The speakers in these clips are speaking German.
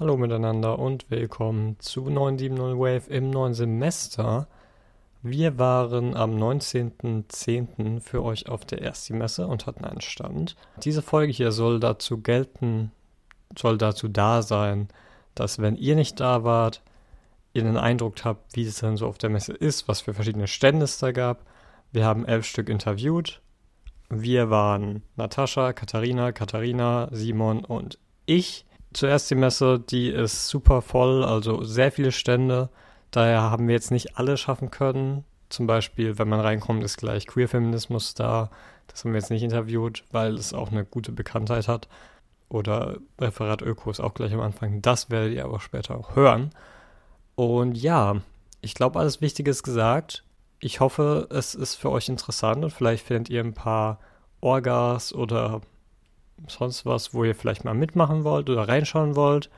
Hallo miteinander und willkommen zu 970 Wave im neuen Semester. Wir waren am 19.10. für euch auf der Ersti-Messe und hatten einen Stand. Diese Folge hier soll dazu gelten, soll dazu da sein, dass wenn ihr nicht da wart, ihr einen Eindruck habt, wie es denn so auf der Messe ist, was für verschiedene Stände es da gab. Wir haben elf Stück interviewt. Wir waren Natascha, Katharina, Katharina, Simon und ich zuerst die Messe, die ist super voll, also sehr viele Stände. Daher haben wir jetzt nicht alle schaffen können. Zum Beispiel, wenn man reinkommt, ist gleich Queer-Feminismus da. Das haben wir jetzt nicht interviewt, weil es auch eine gute Bekanntheit hat. Oder Referat Öko ist auch gleich am Anfang. Das werdet ihr aber später auch hören. Und ja, ich glaube, alles Wichtige ist gesagt. Ich hoffe, es ist für euch interessant und vielleicht findet ihr ein paar Orgas oder sonst was, wo ihr vielleicht mal mitmachen wollt oder reinschauen wollt.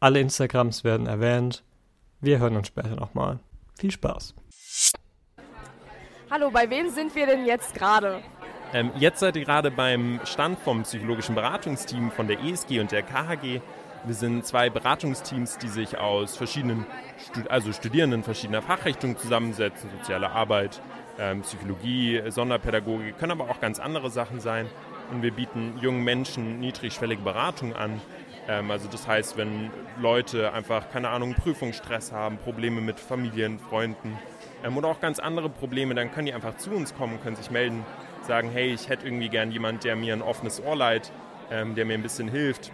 Alle Instagrams werden erwähnt. Wir hören uns später nochmal. Viel Spaß. Hallo, bei wem sind wir denn jetzt gerade? Ähm, jetzt seid ihr gerade beim Stand vom psychologischen Beratungsteam von der ESG und der KHG. Wir sind zwei Beratungsteams, die sich aus verschiedenen, also Studierenden verschiedener Fachrichtungen zusammensetzen, soziale Arbeit, ähm, Psychologie, Sonderpädagogik, können aber auch ganz andere Sachen sein und wir bieten jungen Menschen niedrigschwellige Beratung an. Ähm, also das heißt, wenn Leute einfach, keine Ahnung, Prüfungsstress haben, Probleme mit Familien, Freunden ähm, oder auch ganz andere Probleme, dann können die einfach zu uns kommen, können sich melden, sagen, hey, ich hätte irgendwie gern jemand, der mir ein offenes Ohr leiht, ähm, der mir ein bisschen hilft,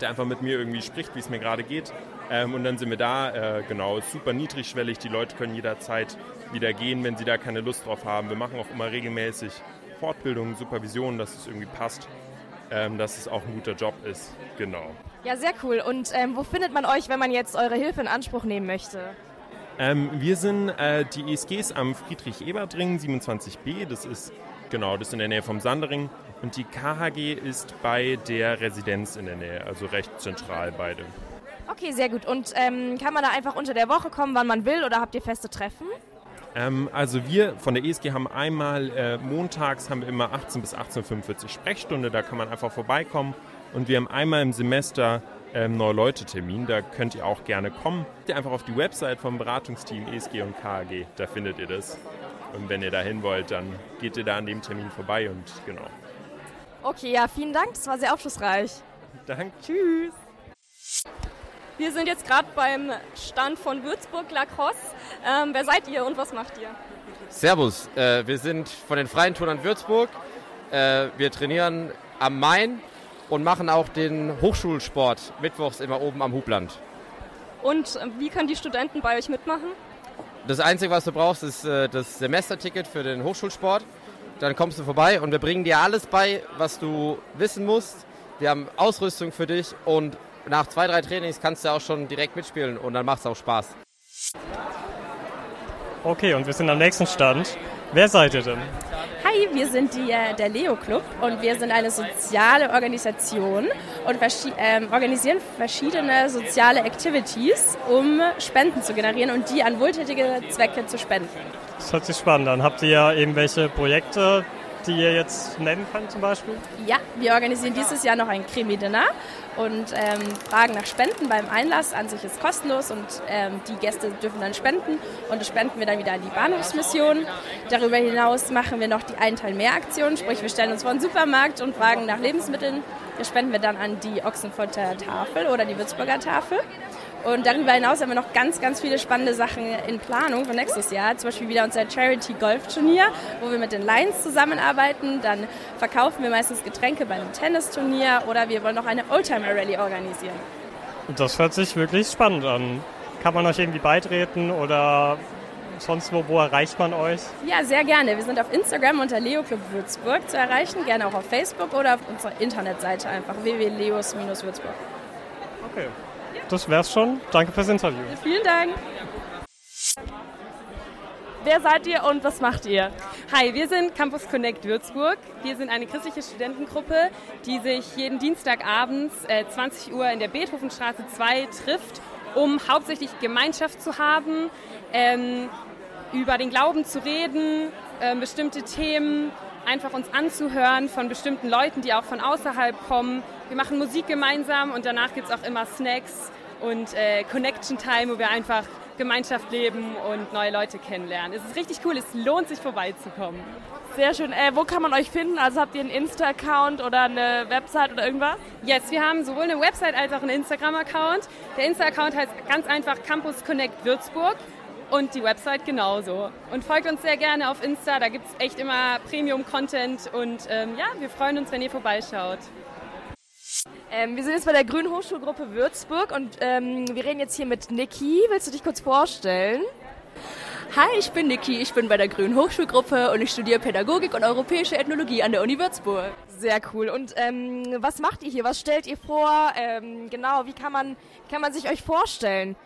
der einfach mit mir irgendwie spricht, wie es mir gerade geht. Ähm, und dann sind wir da, äh, genau, super niedrigschwellig. Die Leute können jederzeit wieder gehen, wenn sie da keine Lust drauf haben. Wir machen auch immer regelmäßig Fortbildung, Supervision, dass es irgendwie passt, ähm, dass es auch ein guter Job ist. Genau. Ja, sehr cool. Und ähm, wo findet man euch, wenn man jetzt eure Hilfe in Anspruch nehmen möchte? Ähm, wir sind äh, die ESGs am Friedrich-Ebert-Ring 27b. Das ist genau, das ist in der Nähe vom Sandering. Und die KHG ist bei der Residenz in der Nähe, also recht zentral beide. Okay, sehr gut. Und ähm, kann man da einfach unter der Woche kommen, wann man will, oder habt ihr feste Treffen? Ähm, also wir von der ESG haben einmal äh, montags haben wir immer 18 bis 18.45 Uhr Sprechstunde, da kann man einfach vorbeikommen. Und wir haben einmal im Semester ähm, Neue-Leute-Termin, da könnt ihr auch gerne kommen. Geht einfach auf die Website vom Beratungsteam ESG und KAG, da findet ihr das. Und wenn ihr da hin wollt, dann geht ihr da an dem Termin vorbei und genau. Okay, ja, vielen Dank, das war sehr aufschlussreich. Danke. Tschüss. Wir sind jetzt gerade beim Stand von Würzburg Lacrosse. Ähm, wer seid ihr und was macht ihr? Servus, äh, wir sind von den Freien Turnern Würzburg. Äh, wir trainieren am Main und machen auch den Hochschulsport mittwochs immer oben am Hubland. Und äh, wie können die Studenten bei euch mitmachen? Das Einzige, was du brauchst, ist äh, das Semesterticket für den Hochschulsport. Dann kommst du vorbei und wir bringen dir alles bei, was du wissen musst. Wir haben Ausrüstung für dich und nach zwei, drei Trainings kannst du auch schon direkt mitspielen und dann macht es auch Spaß. Okay, und wir sind am nächsten Stand. Wer seid ihr denn? Hi, wir sind die, äh, der Leo Club und wir sind eine soziale Organisation und verschi ähm, organisieren verschiedene soziale Activities, um Spenden zu generieren und die an wohltätige Zwecke zu spenden. Das hört sich spannend an. Habt ihr ja irgendwelche Projekte, die ihr jetzt nennen könnt zum Beispiel? Ja, wir organisieren dieses Jahr noch ein Krimi-Dinner und ähm, fragen nach Spenden beim Einlass. An sich ist kostenlos und ähm, die Gäste dürfen dann spenden und das spenden wir dann wieder an die Bahnhofsmission. Darüber hinaus machen wir noch die Einteil mehr Aktion, sprich wir stellen uns vor einen Supermarkt und fragen nach Lebensmitteln. Das spenden wir dann an die Ochsenfurter Tafel oder die Würzburger Tafel. Und darüber hinaus haben wir noch ganz, ganz viele spannende Sachen in Planung für nächstes Jahr. Zum Beispiel wieder unser Charity Golf Turnier, wo wir mit den Lions zusammenarbeiten. Dann verkaufen wir meistens Getränke bei einem Tennisturnier oder wir wollen noch eine Oldtimer Rally organisieren. Das hört sich wirklich spannend an. Kann man euch irgendwie beitreten oder sonst wo, wo erreicht man euch? Ja, sehr gerne. Wir sind auf Instagram unter Leo Club Würzburg zu erreichen, gerne auch auf Facebook oder auf unserer Internetseite einfach www.leos-würzburg. Okay das wär's schon. Danke fürs Interview. Vielen Dank. Wer seid ihr und was macht ihr? Hi, wir sind Campus Connect Würzburg. Wir sind eine christliche Studentengruppe, die sich jeden Dienstagabends äh, 20 Uhr in der Beethovenstraße 2 trifft, um hauptsächlich Gemeinschaft zu haben, ähm, über den Glauben zu reden, äh, bestimmte Themen einfach uns anzuhören von bestimmten Leuten, die auch von außerhalb kommen. Wir machen Musik gemeinsam und danach gibt es auch immer Snacks und äh, Connection Time, wo wir einfach Gemeinschaft leben und neue Leute kennenlernen. Es ist richtig cool, es lohnt sich vorbeizukommen. Sehr schön. Äh, wo kann man euch finden? Also habt ihr einen Insta-Account oder eine Website oder irgendwas? Yes, wir haben sowohl eine Website als auch einen Instagram-Account. Der Insta-Account heißt ganz einfach Campus Connect Würzburg und die Website genauso. Und folgt uns sehr gerne auf Insta, da gibt es echt immer Premium-Content und ähm, ja, wir freuen uns, wenn ihr vorbeischaut. Ähm, wir sind jetzt bei der Grünen Hochschulgruppe Würzburg und ähm, wir reden jetzt hier mit Niki. Willst du dich kurz vorstellen? Hi, ich bin Niki, ich bin bei der Grünen Hochschulgruppe und ich studiere Pädagogik und europäische Ethnologie an der Uni Würzburg. Sehr cool. Und ähm, was macht ihr hier? Was stellt ihr vor? Ähm, genau, wie kann man, kann man sich euch vorstellen?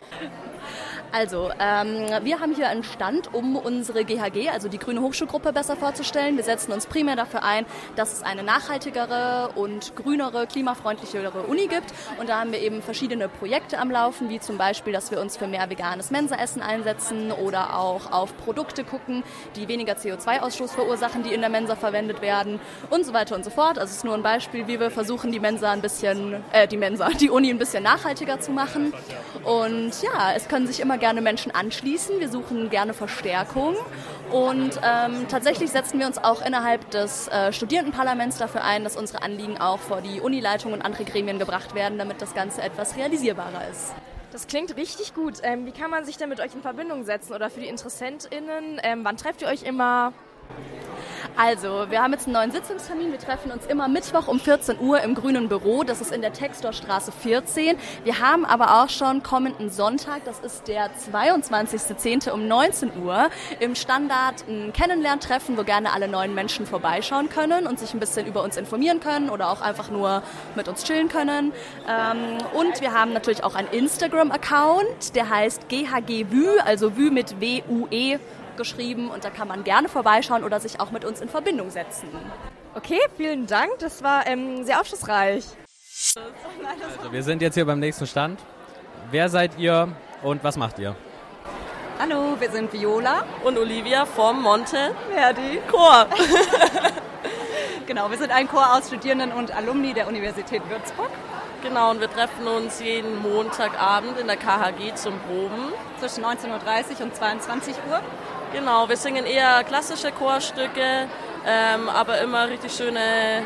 Also, ähm, wir haben hier einen Stand, um unsere GHG, also die Grüne Hochschulgruppe, besser vorzustellen. Wir setzen uns primär dafür ein, dass es eine nachhaltigere und grünere, klimafreundlichere Uni gibt. Und da haben wir eben verschiedene Projekte am Laufen, wie zum Beispiel, dass wir uns für mehr veganes Mensaessen einsetzen oder auch auf Produkte gucken, die weniger CO2-Ausstoß verursachen, die in der Mensa verwendet werden und so weiter und so fort. Also es ist nur ein Beispiel, wie wir versuchen, die Mensa ein bisschen, äh, die Mensa, die Uni ein bisschen nachhaltiger zu machen. Und ja, es können sich immer gerne Menschen anschließen. Wir suchen gerne Verstärkung. Und ähm, tatsächlich setzen wir uns auch innerhalb des äh, Studierendenparlaments dafür ein, dass unsere Anliegen auch vor die Unileitung und andere Gremien gebracht werden, damit das Ganze etwas realisierbarer ist. Das klingt richtig gut. Ähm, wie kann man sich denn mit euch in Verbindung setzen oder für die InteressentInnen? Ähm, wann trefft ihr euch immer? Also, wir haben jetzt einen neuen Sitzungstermin. Wir treffen uns immer Mittwoch um 14 Uhr im Grünen Büro. Das ist in der Textorstraße 14. Wir haben aber auch schon kommenden Sonntag, das ist der 22.10. um 19 Uhr, im Standard ein Kennenlerntreffen, wo gerne alle neuen Menschen vorbeischauen können und sich ein bisschen über uns informieren können oder auch einfach nur mit uns chillen können. Ähm, und wir haben natürlich auch einen Instagram-Account, der heißt GHGVÜ, also Vü mit W-U-E geschrieben und da kann man gerne vorbeischauen oder sich auch mit uns in Verbindung setzen. Okay, vielen Dank. Das war ähm, sehr aufschlussreich. Also wir sind jetzt hier beim nächsten Stand. Wer seid ihr und was macht ihr? Hallo, wir sind Viola und Olivia vom Monte Verdi Chor. genau, wir sind ein Chor aus Studierenden und Alumni der Universität Würzburg. Genau, und wir treffen uns jeden Montagabend in der KHG zum Proben. Zwischen 19.30 Uhr und 22 Uhr. Genau, wir singen eher klassische Chorstücke, ähm, aber immer richtig schöne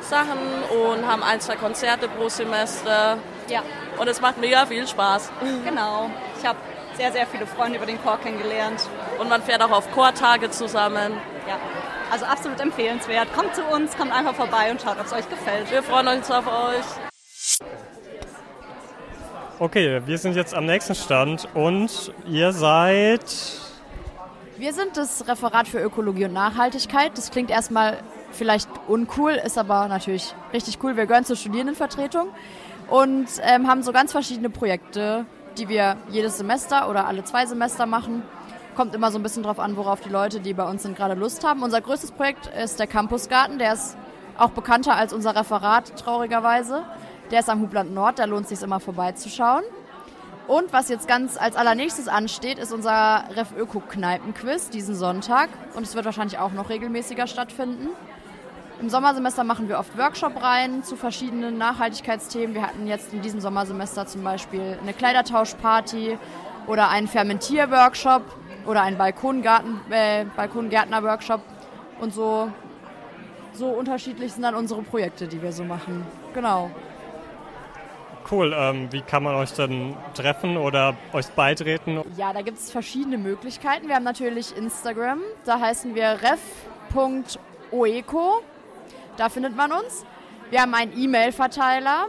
Sachen und haben ein, zwei Konzerte pro Semester. Ja. Und es macht mega viel Spaß. Genau. Ich habe sehr, sehr viele Freunde über den Chor kennengelernt. Und man fährt auch auf Chortage zusammen. Ja. Also absolut empfehlenswert. Kommt zu uns, kommt einfach vorbei und schaut, ob es euch gefällt. Wir freuen uns auf euch. Okay, wir sind jetzt am nächsten Stand und ihr seid wir sind das Referat für Ökologie und Nachhaltigkeit. Das klingt erstmal vielleicht uncool, ist aber natürlich richtig cool. Wir gehören zur Studierendenvertretung und ähm, haben so ganz verschiedene Projekte, die wir jedes Semester oder alle zwei Semester machen. Kommt immer so ein bisschen drauf an, worauf die Leute, die bei uns sind, gerade Lust haben. Unser größtes Projekt ist der Campusgarten. Der ist auch bekannter als unser Referat, traurigerweise. Der ist am Hubland Nord, da lohnt es sich immer vorbeizuschauen. Und was jetzt ganz als allernächstes ansteht, ist unser Ref Öko Kneipenquiz diesen Sonntag. Und es wird wahrscheinlich auch noch regelmäßiger stattfinden. Im Sommersemester machen wir oft Workshop-Reihen zu verschiedenen Nachhaltigkeitsthemen. Wir hatten jetzt in diesem Sommersemester zum Beispiel eine Kleidertauschparty oder einen Fermentier-Workshop oder einen äh, Balkongärtner-Workshop. Und so, so unterschiedlich sind dann unsere Projekte, die wir so machen. Genau. Cool. Ähm, wie kann man euch dann treffen oder euch beitreten? Ja, da gibt es verschiedene Möglichkeiten. Wir haben natürlich Instagram. Da heißen wir ref.oeco. Da findet man uns. Wir haben einen E-Mail-Verteiler.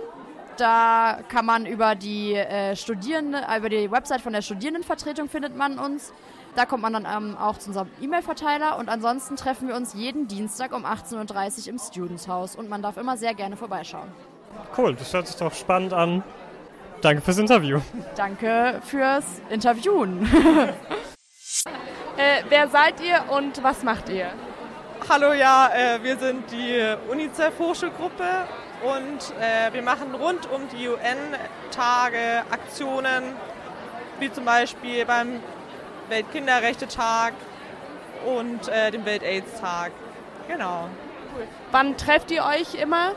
Da kann man über die äh, Studierende, äh, über die Website von der Studierendenvertretung findet man uns. Da kommt man dann ähm, auch zu unserem E-Mail-Verteiler und ansonsten treffen wir uns jeden Dienstag um 18.30 Uhr im Students House und man darf immer sehr gerne vorbeischauen. Cool, das hört sich doch spannend an. Danke fürs Interview. Danke fürs Interviewen. äh, wer seid ihr und was macht ihr? Hallo, ja, äh, wir sind die UNICEF-Hochschulgruppe und äh, wir machen rund um die UN-Tage Aktionen, wie zum Beispiel beim Weltkinderrechte-Tag und äh, dem Welt-AIDS-Tag. Genau. Cool. Wann trefft ihr euch immer?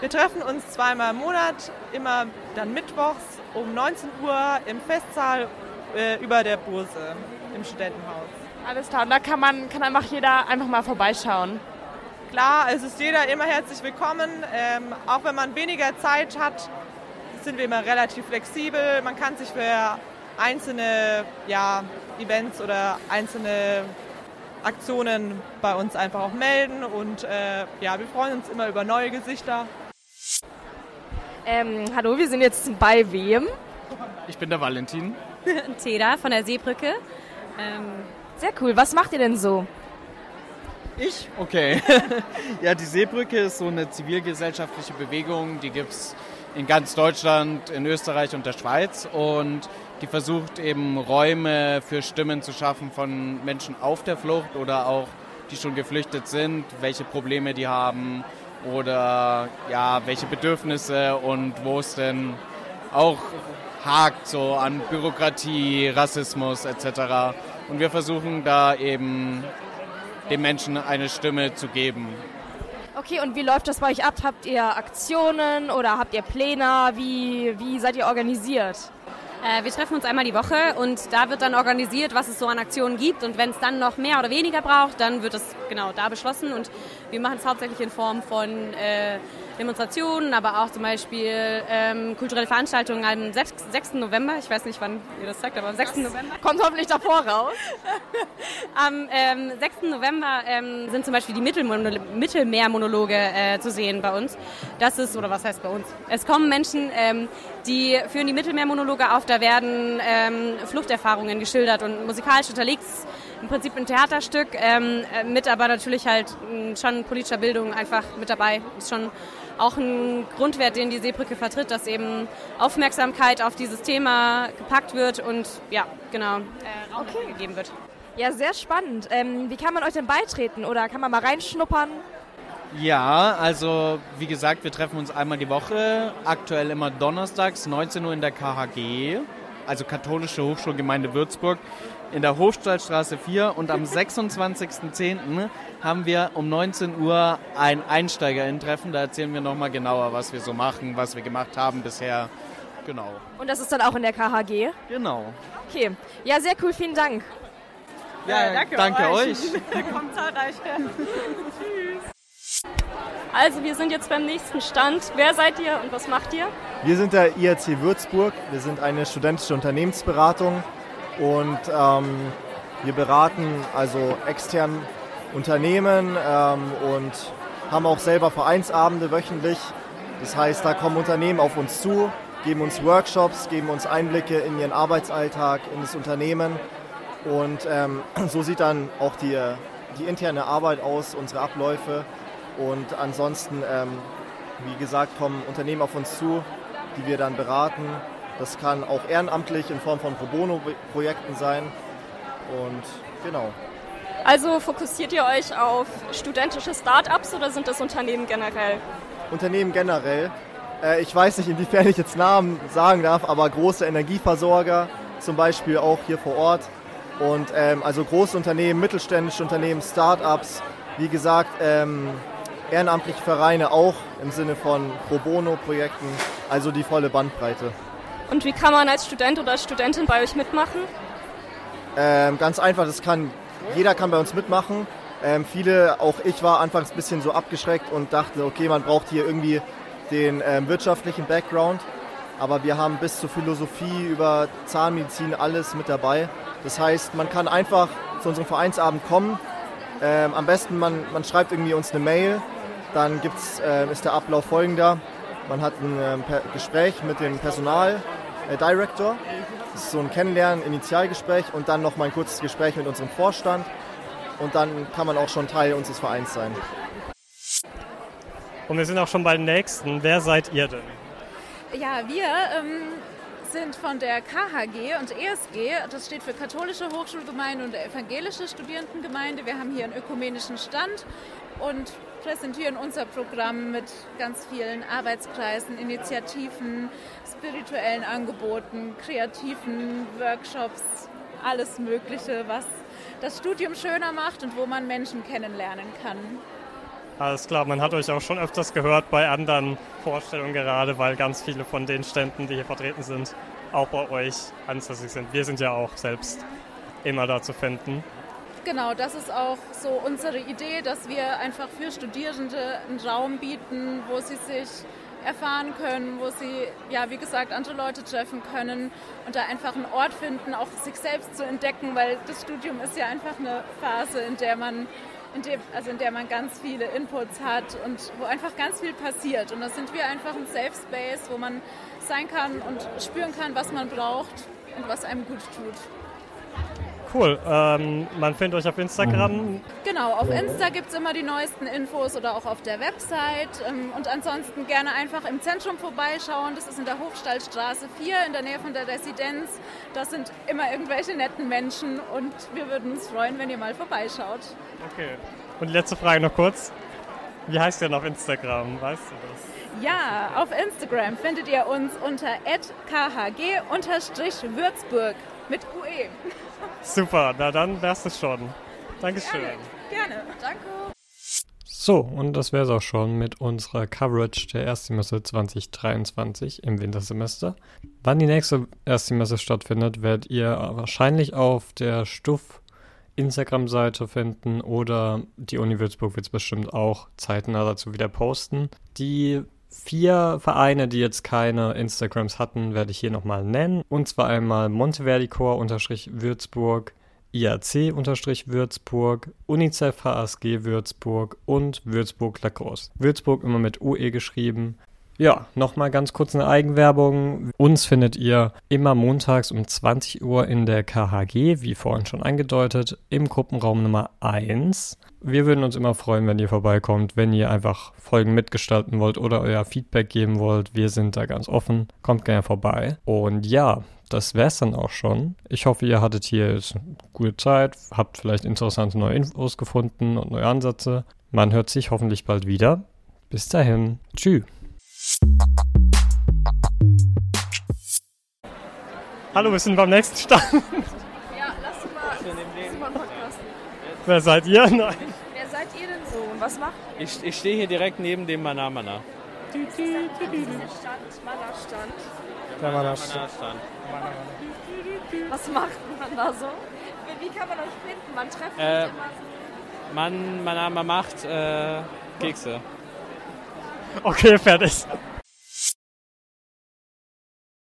Wir treffen uns zweimal im Monat, immer dann mittwochs um 19 Uhr im Festsaal äh, über der Burse im Studentenhaus. Alles klar, und da kann man kann einfach jeder einfach mal vorbeischauen. Klar, es ist jeder immer herzlich willkommen. Ähm, auch wenn man weniger Zeit hat, sind wir immer relativ flexibel. Man kann sich für einzelne ja, Events oder einzelne Aktionen bei uns einfach auch melden. Und äh, ja, wir freuen uns immer über neue Gesichter. Ähm, hallo, wir sind jetzt bei wem? Ich bin der Valentin. Teda von der Seebrücke. Ähm, Sehr cool. Was macht ihr denn so? Ich? Okay. ja, die Seebrücke ist so eine zivilgesellschaftliche Bewegung, die gibt es in ganz Deutschland, in Österreich und der Schweiz und die versucht eben Räume für Stimmen zu schaffen von Menschen auf der Flucht oder auch die schon geflüchtet sind, welche Probleme die haben oder ja, welche Bedürfnisse und wo es denn auch hakt so an Bürokratie, Rassismus etc. Und wir versuchen da eben den Menschen eine Stimme zu geben. Okay, und wie läuft das bei euch ab? Habt ihr Aktionen oder habt ihr Pläne? Wie, wie seid ihr organisiert? Äh, wir treffen uns einmal die Woche und da wird dann organisiert, was es so an Aktionen gibt. Und wenn es dann noch mehr oder weniger braucht, dann wird es genau da beschlossen. Und wir machen es hauptsächlich in Form von äh, Demonstrationen, aber auch zum Beispiel ähm, kulturelle Veranstaltungen am 6, 6. November. Ich weiß nicht, wann ihr das sagt, aber am 6. November. Kommt hoffentlich davor raus. am ähm, 6. November ähm, sind zum Beispiel die Mittelmonolo Mittelmeermonologe äh, zu sehen bei uns. Das ist, oder was heißt bei uns? Es kommen Menschen, ähm, die führen die Mittelmeermonologe auf. Da werden ähm, Fluchterfahrungen geschildert und musikalisch unterlegt im Prinzip ein Theaterstück, ähm, mit aber natürlich halt schon politischer Bildung einfach mit dabei. Ist schon auch ein Grundwert, den die Seebrücke vertritt, dass eben Aufmerksamkeit auf dieses Thema gepackt wird und ja, genau, äh, Raum okay. gegeben wird. Ja, sehr spannend. Ähm, wie kann man euch denn beitreten oder kann man mal reinschnuppern? Ja, also wie gesagt, wir treffen uns einmal die Woche, aktuell immer donnerstags, 19 Uhr in der KHG, also Katholische Hochschulgemeinde Würzburg in der Hofstallstraße 4 und am 26.10. haben wir um 19 Uhr ein Einsteigerinnen-Treffen. Da erzählen wir nochmal genauer, was wir so machen, was wir gemacht haben bisher. Genau. Und das ist dann auch in der KHG? Genau. Okay. Ja, sehr cool. Vielen Dank. Ja, ja danke, danke euch. euch. Kommt zahlreich. Tschüss. Also wir sind jetzt beim nächsten Stand. Wer seid ihr und was macht ihr? Wir sind der IRC Würzburg. Wir sind eine studentische Unternehmensberatung und ähm, wir beraten also extern Unternehmen ähm, und haben auch selber Vereinsabende wöchentlich. Das heißt, da kommen Unternehmen auf uns zu, geben uns Workshops, geben uns Einblicke in ihren Arbeitsalltag, in das Unternehmen. Und ähm, so sieht dann auch die, die interne Arbeit aus, unsere Abläufe. Und ansonsten, ähm, wie gesagt, kommen Unternehmen auf uns zu, die wir dann beraten das kann auch ehrenamtlich in Form von Pro Bono-Projekten sein. Und genau. Also fokussiert ihr euch auf studentische Start-ups oder sind das Unternehmen generell? Unternehmen generell. Äh, ich weiß nicht, inwiefern ich jetzt Namen sagen darf, aber große Energieversorger zum Beispiel auch hier vor Ort. Und ähm, also große Unternehmen, mittelständische Unternehmen, Start-ups, wie gesagt, ähm, ehrenamtliche Vereine auch im Sinne von Pro Bono-Projekten, also die volle Bandbreite. Und wie kann man als Student oder als Studentin bei euch mitmachen? Ähm, ganz einfach, das kann, jeder kann bei uns mitmachen. Ähm, viele, auch ich war anfangs ein bisschen so abgeschreckt und dachte, okay, man braucht hier irgendwie den ähm, wirtschaftlichen Background. Aber wir haben bis zur Philosophie über Zahnmedizin alles mit dabei. Das heißt, man kann einfach zu unserem Vereinsabend kommen. Ähm, am besten, man, man schreibt irgendwie uns eine Mail. Dann gibt's, äh, ist der Ablauf folgender. Man hat ein ähm, Gespräch mit dem Personal äh, Director. Das ist so ein Kennenlernen, Initialgespräch und dann noch mal ein kurzes Gespräch mit unserem Vorstand. Und dann kann man auch schon Teil unseres Vereins sein. Und wir sind auch schon bei den nächsten. Wer seid ihr denn? Ja, wir ähm, sind von der KHG und ESG. Das steht für Katholische Hochschulgemeinde und Evangelische Studierendengemeinde. Wir haben hier einen ökumenischen Stand und präsentieren unser Programm mit ganz vielen Arbeitskreisen, Initiativen, spirituellen Angeboten, kreativen Workshops, alles Mögliche, was das Studium schöner macht und wo man Menschen kennenlernen kann. Alles klar, man hat euch auch schon öfters gehört bei anderen Vorstellungen gerade, weil ganz viele von den Ständen, die hier vertreten sind, auch bei euch ansässig sind. Wir sind ja auch selbst immer da zu finden. Genau, das ist auch so unsere Idee, dass wir einfach für Studierende einen Raum bieten, wo sie sich erfahren können, wo sie, ja, wie gesagt, andere Leute treffen können und da einfach einen Ort finden, auch sich selbst zu entdecken, weil das Studium ist ja einfach eine Phase, in der man in dem, also in der man ganz viele Inputs hat und wo einfach ganz viel passiert. Und da sind wir einfach ein Safe Space, wo man sein kann und spüren kann, was man braucht und was einem gut tut. Cool. Ähm, man findet euch auf Instagram. Genau, auf Insta gibt es immer die neuesten Infos oder auch auf der Website. Ähm, und ansonsten gerne einfach im Zentrum vorbeischauen. Das ist in der Hochstallstraße 4 in der Nähe von der Residenz. Da sind immer irgendwelche netten Menschen und wir würden uns freuen, wenn ihr mal vorbeischaut. Okay. Und die letzte Frage noch kurz. Wie heißt ihr denn auf Instagram? Weißt du das? Ja, auf Instagram findet ihr uns unter khg-würzburg mit UE. Super, na dann wär's es schon. Dankeschön. Gerne, gerne. Danke. So, und das wäre es auch schon mit unserer Coverage der Erstsemester 2023 im Wintersemester. Wann die nächste Erstsemester stattfindet, werdet ihr wahrscheinlich auf der Stuff Instagram-Seite finden oder die Uni Würzburg wird es bestimmt auch zeitnah dazu wieder posten. Die vier Vereine, die jetzt keine Instagrams hatten, werde ich hier nochmal nennen. Und zwar einmal Monteverdi Chor-Würzburg, IAC-Würzburg, UNICEF HSG Würzburg und Würzburg Lacrosse. Würzburg immer mit UE geschrieben. Ja, nochmal ganz kurz eine Eigenwerbung. Uns findet ihr immer montags um 20 Uhr in der KHG, wie vorhin schon angedeutet, im Gruppenraum Nummer 1. Wir würden uns immer freuen, wenn ihr vorbeikommt, wenn ihr einfach Folgen mitgestalten wollt oder euer Feedback geben wollt. Wir sind da ganz offen. Kommt gerne vorbei. Und ja, das wär's dann auch schon. Ich hoffe, ihr hattet hier eine gute Zeit, habt vielleicht interessante neue Infos gefunden und neue Ansätze. Man hört sich hoffentlich bald wieder. Bis dahin. Tschüss. Hallo, wir sind beim nächsten Stand. Ja, lass du mal, lass mal einen Podcast. Wer seid ihr? Nein. Wer seid ihr denn so und was macht Ich, ich stehe hier direkt neben dem Manamana. ihr? Stand, Mannerstand. Der Mannerstand. Was macht man da so? Wie, kann man euch finden? Man trefft Äh, sich immer so. Man, Manama macht äh, Kekse. Okay, fertig.